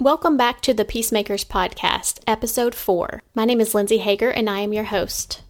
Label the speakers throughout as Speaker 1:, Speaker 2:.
Speaker 1: Welcome back to the Peacemakers Podcast, Episode 4. My name is Lindsey Hager and I am your host.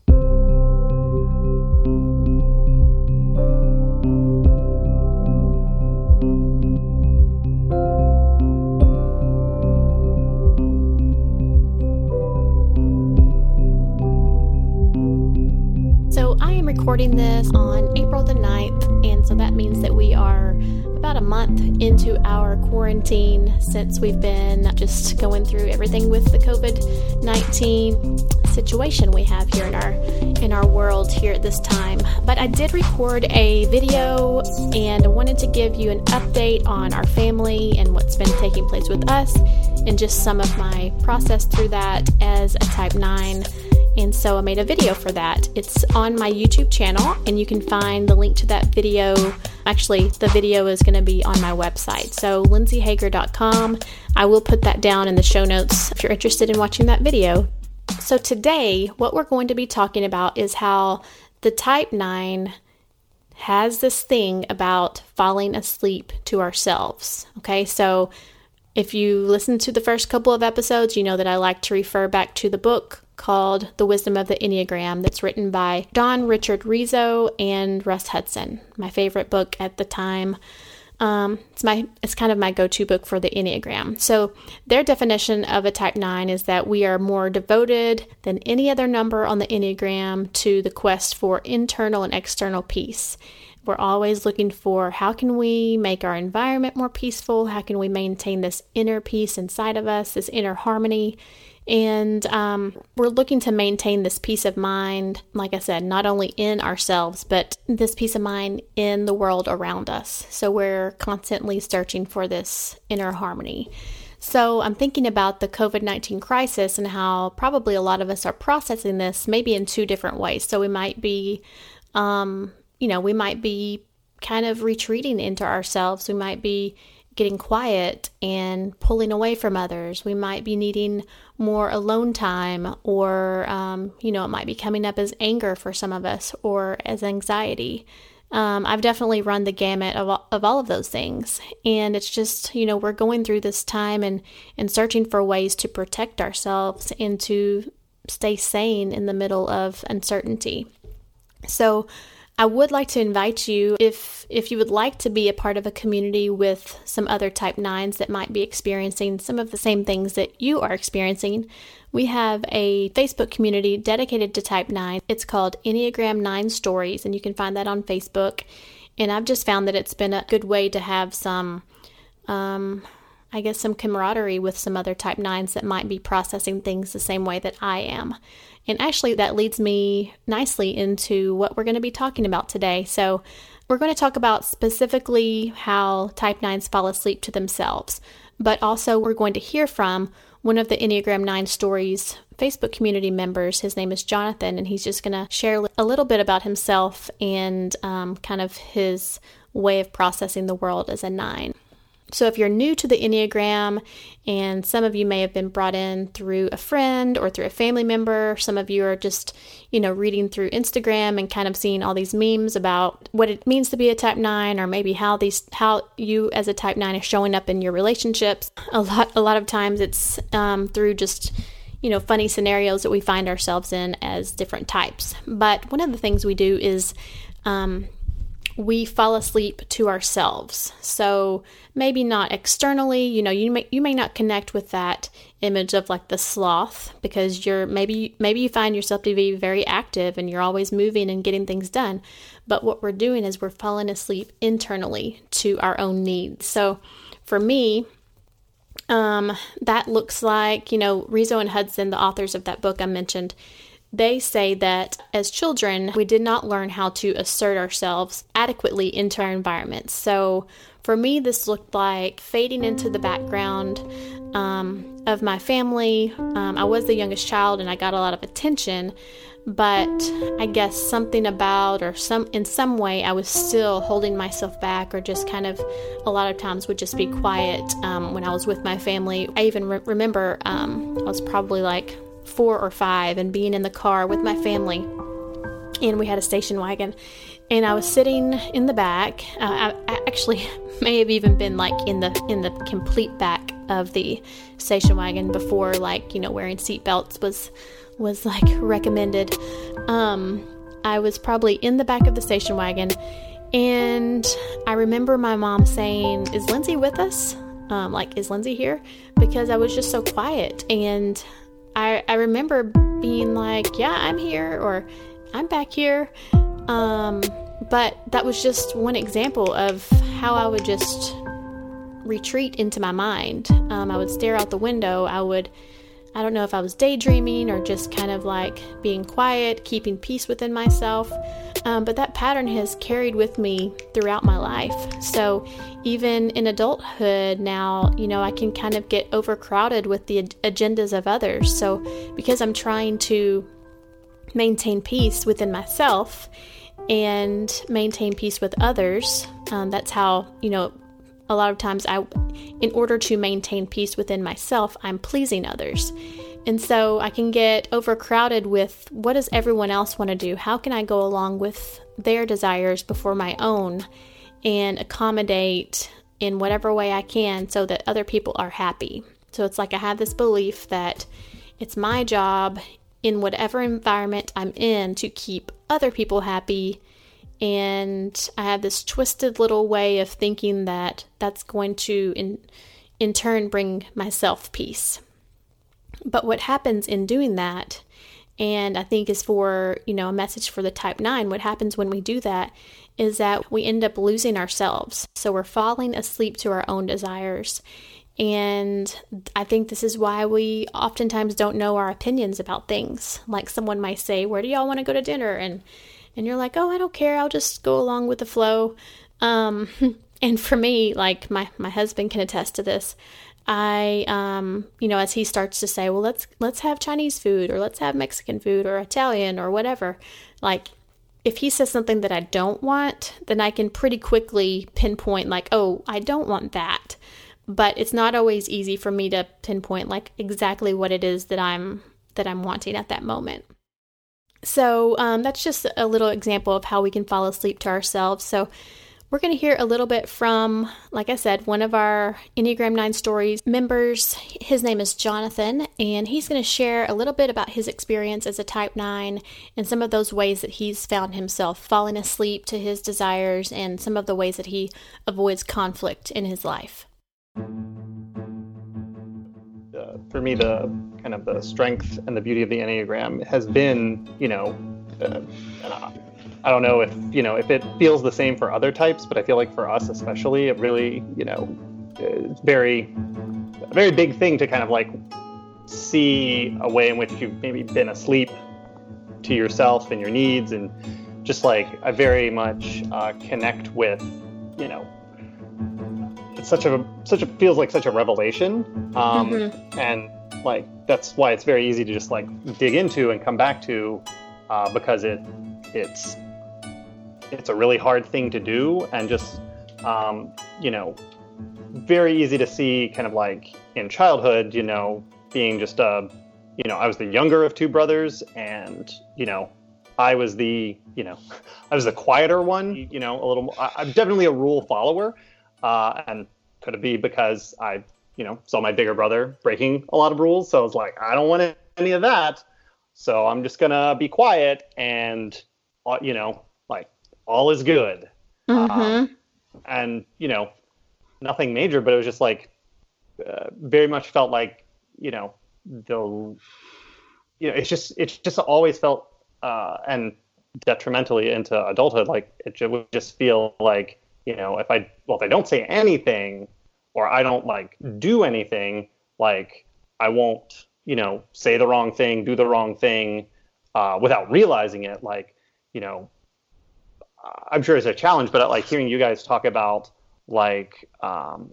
Speaker 1: So, I am recording this on April the 9th, and so that means that we are about a month into our quarantine since we've been just going through everything with the COVID 19 situation we have here in our in our world here at this time. But I did record a video and I wanted to give you an update on our family and what's been taking place with us and just some of my process through that as a type 9 and so I made a video for that. It's on my YouTube channel, and you can find the link to that video. Actually, the video is going to be on my website, so lindseyhager.com. I will put that down in the show notes if you're interested in watching that video. So, today, what we're going to be talking about is how the Type 9 has this thing about falling asleep to ourselves. Okay, so if you listen to the first couple of episodes, you know that I like to refer back to the book called The Wisdom of the Enneagram that's written by Don Richard Riso and Russ Hudson. My favorite book at the time. Um, it's my it's kind of my go-to book for the Enneagram. So their definition of a type 9 is that we are more devoted than any other number on the Enneagram to the quest for internal and external peace. We're always looking for how can we make our environment more peaceful? How can we maintain this inner peace inside of us, this inner harmony? And um, we're looking to maintain this peace of mind, like I said, not only in ourselves, but this peace of mind in the world around us. So we're constantly searching for this inner harmony. So I'm thinking about the COVID 19 crisis and how probably a lot of us are processing this maybe in two different ways. So we might be, um, you know, we might be kind of retreating into ourselves. We might be getting quiet and pulling away from others. We might be needing more alone time, or, um, you know, it might be coming up as anger for some of us or as anxiety. Um, I've definitely run the gamut of all, of all of those things. And it's just, you know, we're going through this time and, and searching for ways to protect ourselves and to stay sane in the middle of uncertainty. So, I would like to invite you if if you would like to be a part of a community with some other type 9s that might be experiencing some of the same things that you are experiencing. We have a Facebook community dedicated to type 9. It's called Enneagram 9 Stories and you can find that on Facebook. And I've just found that it's been a good way to have some um, I guess, some camaraderie with some other type 9s that might be processing things the same way that I am. And actually, that leads me nicely into what we're going to be talking about today. So, we're going to talk about specifically how type 9s fall asleep to themselves, but also we're going to hear from one of the Enneagram 9 Stories Facebook community members. His name is Jonathan, and he's just going to share a little bit about himself and um, kind of his way of processing the world as a 9. So, if you're new to the Enneagram, and some of you may have been brought in through a friend or through a family member, some of you are just, you know, reading through Instagram and kind of seeing all these memes about what it means to be a type 9 or maybe how these how you as a type 9 is showing up in your relationships. A lot a lot of times it's um, through just you know, funny scenarios that we find ourselves in as different types. But one of the things we do is um, we fall asleep to ourselves. So maybe not externally, you know, you may you may not connect with that image of like the sloth because you're maybe maybe you find yourself to be very active and you're always moving and getting things done. But what we're doing is we're falling asleep internally to our own needs. So for me, um, that looks like, you know, Riso and Hudson, the authors of that book I mentioned, they say that as children, we did not learn how to assert ourselves adequately into our environments. So for me, this looked like fading into the background um, of my family. Um, I was the youngest child and I got a lot of attention, but I guess something about or some in some way I was still holding myself back or just kind of a lot of times would just be quiet um, when I was with my family. I even re- remember um, I was probably like four or five and being in the car with my family. And we had a station wagon. And I was sitting in the back. Uh, I, I actually may have even been like in the in the complete back of the station wagon before like you know wearing seatbelts was was like recommended. Um, I was probably in the back of the station wagon, and I remember my mom saying, "Is Lindsey with us? Um, like, is Lindsey here?" Because I was just so quiet, and I I remember being like, "Yeah, I'm here," or "I'm back here." Um, but that was just one example of how I would just retreat into my mind. Um, I would stare out the window. I would I don't know if I was daydreaming or just kind of like being quiet, keeping peace within myself. Um, but that pattern has carried with me throughout my life. So even in adulthood now, you know, I can kind of get overcrowded with the agendas of others. So because I'm trying to maintain peace within myself and maintain peace with others, um, that's how, you know, a lot of times I in order to maintain peace within myself, I'm pleasing others. And so I can get overcrowded with what does everyone else want to do? How can I go along with their desires before my own and accommodate in whatever way I can so that other people are happy? So it's like I have this belief that it's my job in whatever environment I'm in to keep other people happy and I have this twisted little way of thinking that that's going to in in turn bring myself peace. But what happens in doing that and I think is for, you know, a message for the type 9, what happens when we do that is that we end up losing ourselves. So we're falling asleep to our own desires. And I think this is why we oftentimes don't know our opinions about things. Like someone might say, Where do y'all want to go to dinner? And and you're like, oh, I don't care, I'll just go along with the flow. Um, and for me, like my my husband can attest to this. I, um, you know, as he starts to say, well, let's let's have Chinese food or let's have Mexican food or Italian or whatever, like if he says something that I don't want, then I can pretty quickly pinpoint like, oh, I don't want that. But it's not always easy for me to pinpoint like exactly what it is that I'm that I'm wanting at that moment. So um, that's just a little example of how we can fall asleep to ourselves. So we're going to hear a little bit from, like I said, one of our Enneagram 9 Stories members. His name is Jonathan, and he's going to share a little bit about his experience as a Type 9 and some of those ways that he's found himself falling asleep to his desires and some of the ways that he avoids conflict in his life.
Speaker 2: Uh, for me, the kind of the strength and the beauty of the Enneagram has been, you know, uh, I don't know if, you know, if it feels the same for other types, but I feel like for us especially, it really, you know, it's very, a very big thing to kind of like see a way in which you've maybe been asleep to yourself and your needs and just like I very much uh, connect with, you know, it's such a such a feels like such a revelation, um, mm-hmm. and like that's why it's very easy to just like dig into and come back to uh, because it it's it's a really hard thing to do and just um, you know very easy to see kind of like in childhood you know being just a you know i was the younger of two brothers and you know i was the you know i was the quieter one you know a little i'm definitely a rule follower uh, and could it be because i you know, saw my bigger brother breaking a lot of rules. So I was like, I don't want any of that. So I'm just gonna be quiet and, uh, you know, all is good. Mm-hmm. Um, and you know, nothing major, but it was just like uh, very much felt like you know the you know it's just it's just always felt uh, and detrimentally into adulthood like it would just feel like you know if I well if I don't say anything or I don't like do anything, like I won't, you know, say the wrong thing, do the wrong thing uh, without realizing it. Like, you know, I'm sure it's a challenge, but like hearing you guys talk about like um,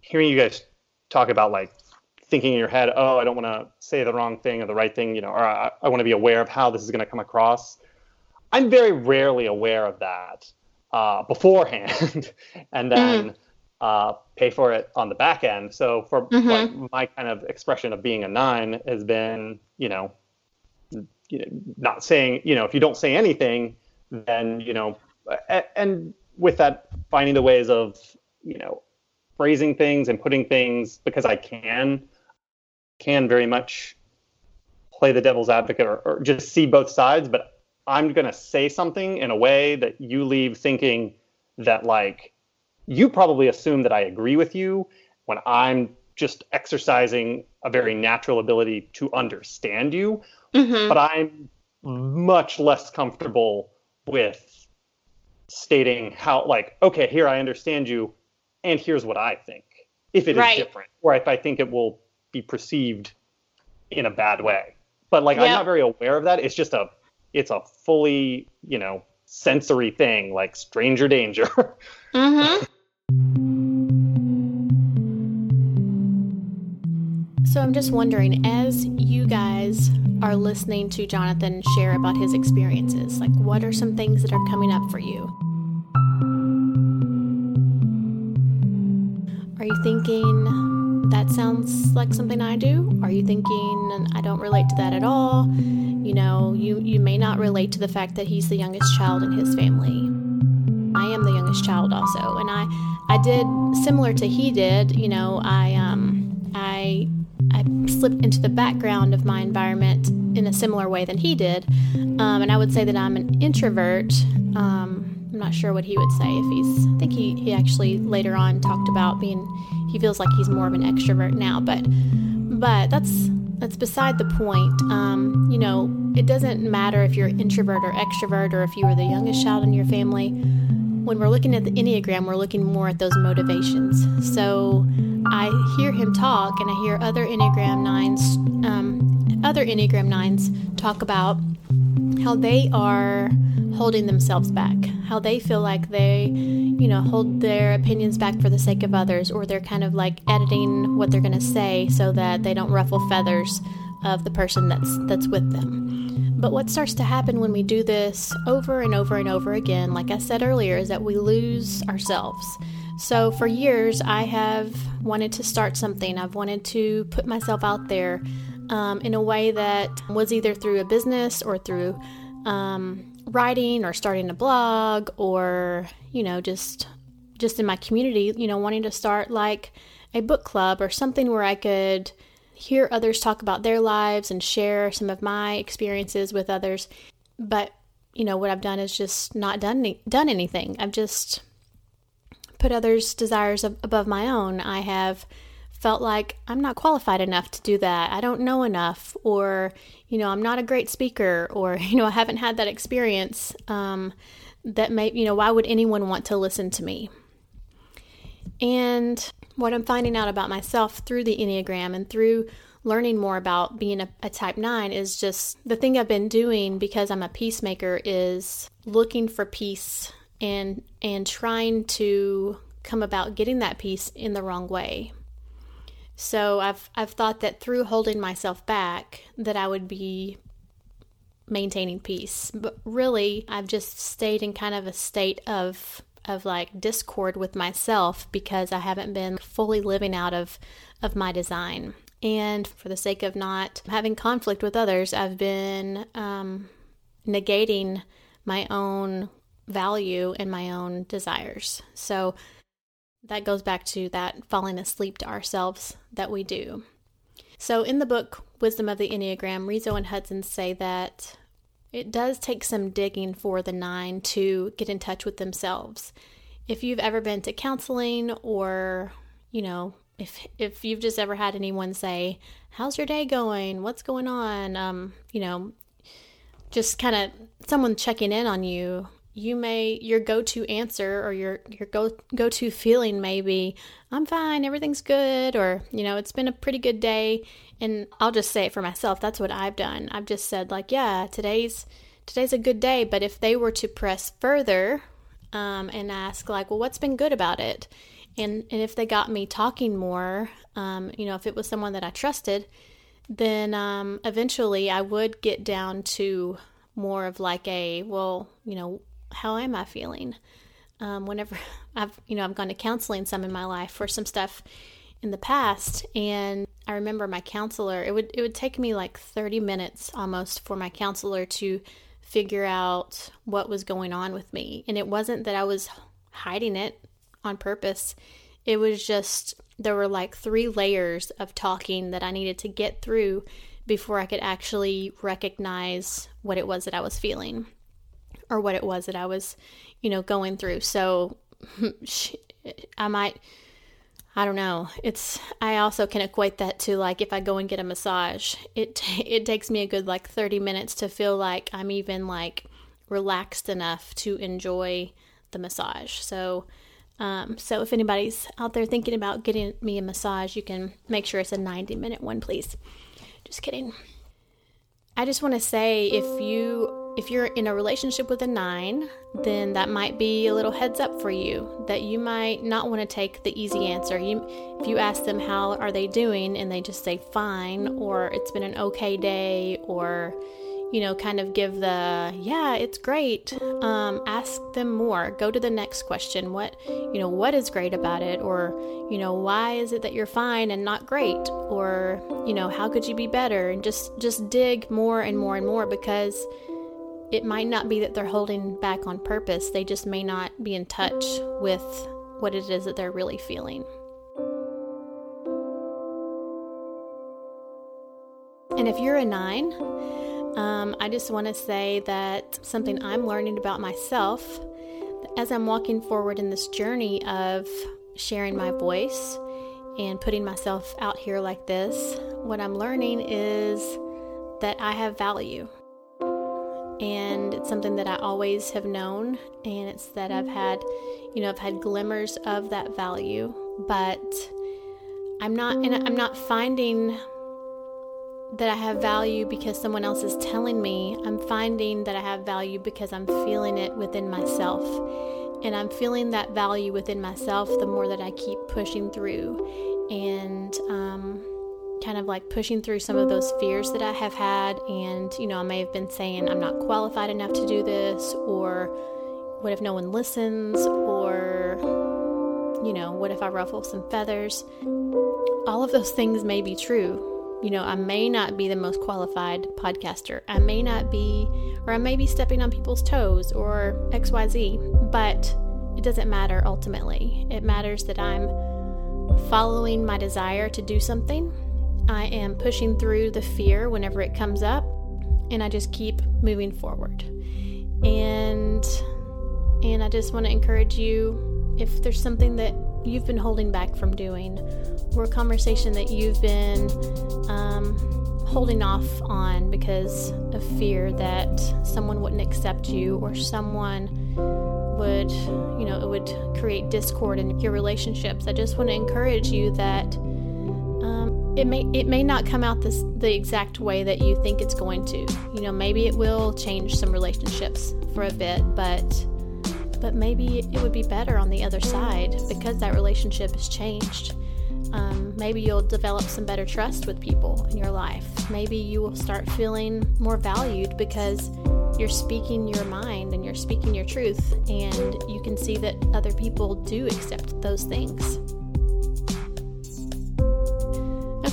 Speaker 2: hearing you guys talk about like thinking in your head, oh, I don't want to say the wrong thing or the right thing, you know, or I, I want to be aware of how this is going to come across. I'm very rarely aware of that uh, beforehand, and then. Mm uh, pay for it on the back end. So for mm-hmm. like my kind of expression of being a nine has been, you know, you know, not saying, you know, if you don't say anything, then you know, and with that, finding the ways of, you know, phrasing things and putting things because I can can very much play the devil's advocate or, or just see both sides, but I'm going to say something in a way that you leave thinking that like you probably assume that I agree with you when I'm just exercising a very natural ability to understand you. Mm-hmm. But I'm much less comfortable with stating how, like, okay, here I understand you, and here's what I think, if it right. is different, or if I think it will be perceived in a bad way. But like, I'm not very aware of that. It's just a, it's a fully, you know, sensory thing, like stranger danger. mm-hmm.
Speaker 1: So I'm just wondering, as you guys are listening to Jonathan share about his experiences, like what are some things that are coming up for you? Are you thinking that sounds like something I do? Are you thinking I don't relate to that at all? You know, you you may not relate to the fact that he's the youngest child in his family. I am the youngest child also, and I I did similar to he did, you know, I um slipped into the background of my environment in a similar way than he did. Um, and I would say that I'm an introvert. Um, I'm not sure what he would say if he's. I think he, he actually later on talked about being. He feels like he's more of an extrovert now, but but that's that's beside the point. Um, you know, it doesn't matter if you're introvert or extrovert, or if you were the youngest child in your family. When we're looking at the Enneagram, we're looking more at those motivations. So I hear him talk, and I hear other Enneagram nines, um, other Enneagram nines talk about how they are holding themselves back, how they feel like they, you know, hold their opinions back for the sake of others, or they're kind of like editing what they're going to say so that they don't ruffle feathers of the person that's that's with them. But what starts to happen when we do this over and over and over again, like I said earlier, is that we lose ourselves. So, for years, I have wanted to start something. I've wanted to put myself out there um, in a way that was either through a business or through um, writing or starting a blog or, you know, just just in my community, you know, wanting to start like a book club or something where I could hear others talk about their lives and share some of my experiences with others. But, you know, what I've done is just not done done anything. I've just put others' desires above my own. I have felt like I'm not qualified enough to do that. I don't know enough, or, you know, I'm not a great speaker, or, you know, I haven't had that experience. Um, that may, you know, why would anyone want to listen to me? And what I'm finding out about myself through the Enneagram and through learning more about being a, a, type 9 is just the thing I've been doing because I'm a peacemaker is looking for peace and and trying to come about getting that peace in the wrong way. So I've I've thought that through holding myself back that I would be maintaining peace. But really I've just stayed in kind of a state of of like discord with myself because I haven't been fully living out of of my design. And for the sake of not having conflict with others, I've been um, negating my own value in my own desires. So that goes back to that falling asleep to ourselves that we do. So in the book Wisdom of the Enneagram, Riso and Hudson say that it does take some digging for the nine to get in touch with themselves. If you've ever been to counseling or, you know, if if you've just ever had anyone say, "How's your day going? What's going on?" um, you know, just kind of someone checking in on you you may your go-to answer or your your go go-to feeling may be I'm fine, everything's good or you know, it's been a pretty good day and I'll just say it for myself. That's what I've done. I've just said like, yeah, today's today's a good day, but if they were to press further um, and ask like, well, what's been good about it? And and if they got me talking more, um, you know, if it was someone that I trusted, then um, eventually I would get down to more of like a well, you know, how am I feeling? Um, whenever I've, you know, I've gone to counseling some in my life for some stuff in the past, and I remember my counselor. It would it would take me like thirty minutes almost for my counselor to figure out what was going on with me, and it wasn't that I was hiding it on purpose. it was just, there were like three layers of talking that I needed to get through before I could actually recognize what it was that I was feeling or what it was that I was, you know, going through. So I might I don't know. It's I also can equate that to like if I go and get a massage. It it takes me a good like 30 minutes to feel like I'm even like relaxed enough to enjoy the massage. So um, so if anybody's out there thinking about getting me a massage, you can make sure it's a 90 minute one, please. Just kidding. I just want to say if you if you're in a relationship with a nine, then that might be a little heads up for you that you might not want to take the easy answer. You, if you ask them how are they doing and they just say fine, or it's been an okay day, or you know, kind of give the, yeah, it's great. Um, ask them more. Go to the next question. What, you know, what is great about it? Or, you know, why is it that you're fine and not great? Or, you know, how could you be better? And just, just dig more and more and more because it might not be that they're holding back on purpose. They just may not be in touch with what it is that they're really feeling. And if you're a nine, um, I just want to say that something I'm learning about myself as I'm walking forward in this journey of sharing my voice and putting myself out here like this, what I'm learning is that I have value. And it's something that I always have known, and it's that I've had, you know, I've had glimmers of that value, but I'm not, and I'm not finding that I have value because someone else is telling me. I'm finding that I have value because I'm feeling it within myself. And I'm feeling that value within myself the more that I keep pushing through and um, kind of like pushing through some of those fears that I have had. And, you know, I may have been saying, I'm not qualified enough to do this, or what if no one listens, or, you know, what if I ruffle some feathers? All of those things may be true you know, I may not be the most qualified podcaster. I may not be, or I may be stepping on people's toes or XYZ, but it doesn't matter ultimately. It matters that I'm following my desire to do something. I am pushing through the fear whenever it comes up, and I just keep moving forward. And and I just want to encourage you if there's something that you've been holding back from doing, or a conversation that you've been um, holding off on because of fear that someone wouldn't accept you or someone would, you know, it would create discord in your relationships. I just want to encourage you that it may it may not come out this the exact way that you think it's going to. You know, maybe it will change some relationships for a bit, but but maybe it would be better on the other side because that relationship has changed. Um, maybe you'll develop some better trust with people in your life. Maybe you will start feeling more valued because you're speaking your mind and you're speaking your truth, and you can see that other people do accept those things.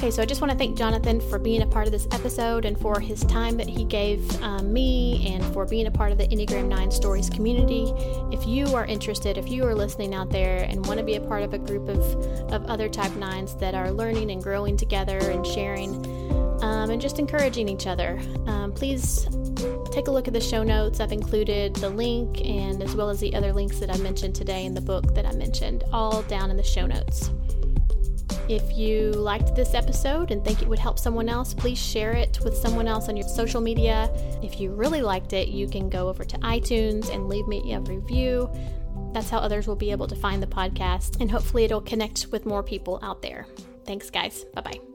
Speaker 1: Okay, so I just want to thank Jonathan for being a part of this episode and for his time that he gave um, me and for being a part of the Enneagram 9 Stories community. If you are interested, if you are listening out there and want to be a part of a group of, of other type 9s that are learning and growing together and sharing um, and just encouraging each other, um, please take a look at the show notes. I've included the link and as well as the other links that I mentioned today in the book that I mentioned, all down in the show notes. If you liked this episode and think it would help someone else, please share it with someone else on your social media. If you really liked it, you can go over to iTunes and leave me a review. That's how others will be able to find the podcast, and hopefully, it'll connect with more people out there. Thanks, guys. Bye bye.